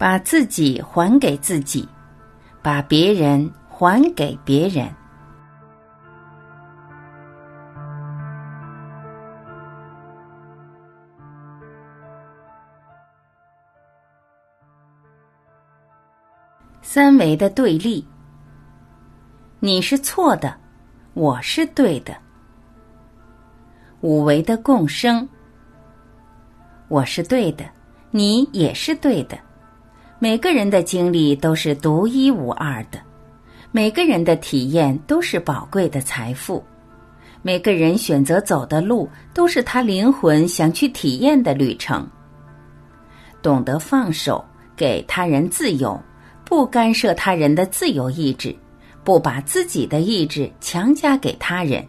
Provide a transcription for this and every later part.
把自己还给自己，把别人还给别人。三维的对立，你是错的，我是对的。五维的共生，我是对的，你也是对的。每个人的经历都是独一无二的，每个人的体验都是宝贵的财富，每个人选择走的路都是他灵魂想去体验的旅程。懂得放手，给他人自由。不干涉他人的自由意志，不把自己的意志强加给他人，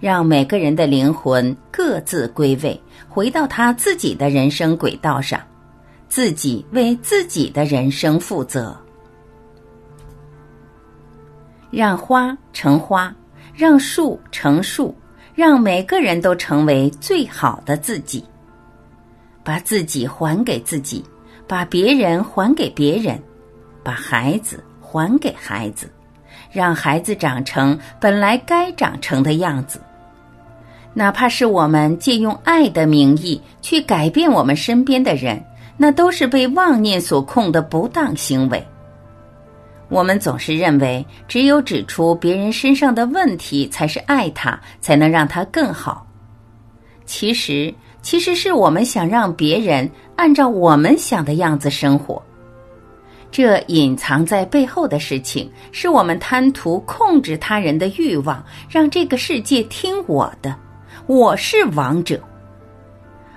让每个人的灵魂各自归位，回到他自己的人生轨道上，自己为自己的人生负责。让花成花，让树成树，让每个人都成为最好的自己。把自己还给自己，把别人还给别人。把孩子还给孩子，让孩子长成本来该长成的样子。哪怕是我们借用爱的名义去改变我们身边的人，那都是被妄念所控的不当行为。我们总是认为，只有指出别人身上的问题才是爱他，才能让他更好。其实，其实是我们想让别人按照我们想的样子生活。这隐藏在背后的事情，是我们贪图控制他人的欲望，让这个世界听我的，我是王者。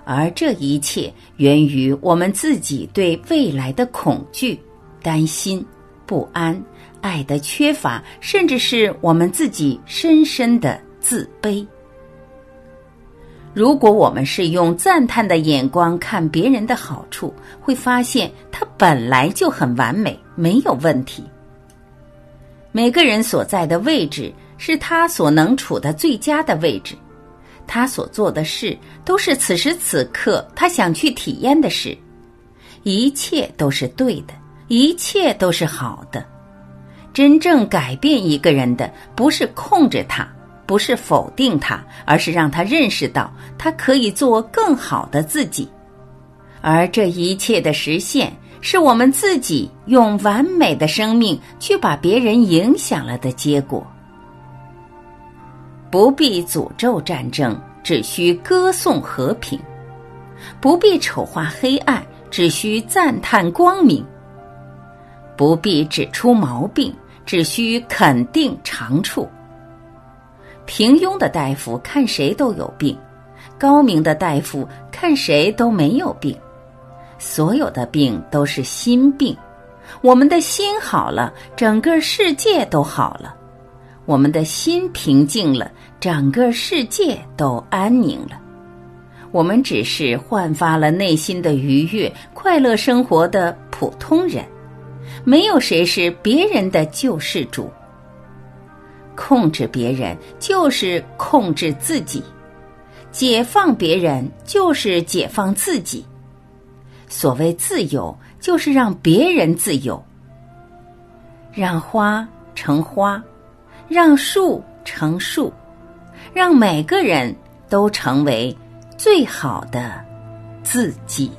而这一切源于我们自己对未来的恐惧、担心、不安、爱的缺乏，甚至是我们自己深深的自卑。如果我们是用赞叹的眼光看别人的好处，会发现他本来就很完美，没有问题。每个人所在的位置是他所能处的最佳的位置，他所做的事都是此时此刻他想去体验的事，一切都是对的，一切都是好的。真正改变一个人的，不是控制他。不是否定他，而是让他认识到他可以做更好的自己，而这一切的实现，是我们自己用完美的生命去把别人影响了的结果。不必诅咒战争，只需歌颂和平；不必丑化黑暗，只需赞叹光明；不必指出毛病，只需肯定长处。平庸的大夫看谁都有病，高明的大夫看谁都没有病。所有的病都是心病。我们的心好了，整个世界都好了；我们的心平静了，整个世界都安宁了。我们只是焕发了内心的愉悦、快乐生活的普通人，没有谁是别人的救世主。控制别人就是控制自己，解放别人就是解放自己。所谓自由，就是让别人自由，让花成花，让树成树，让每个人都成为最好的自己。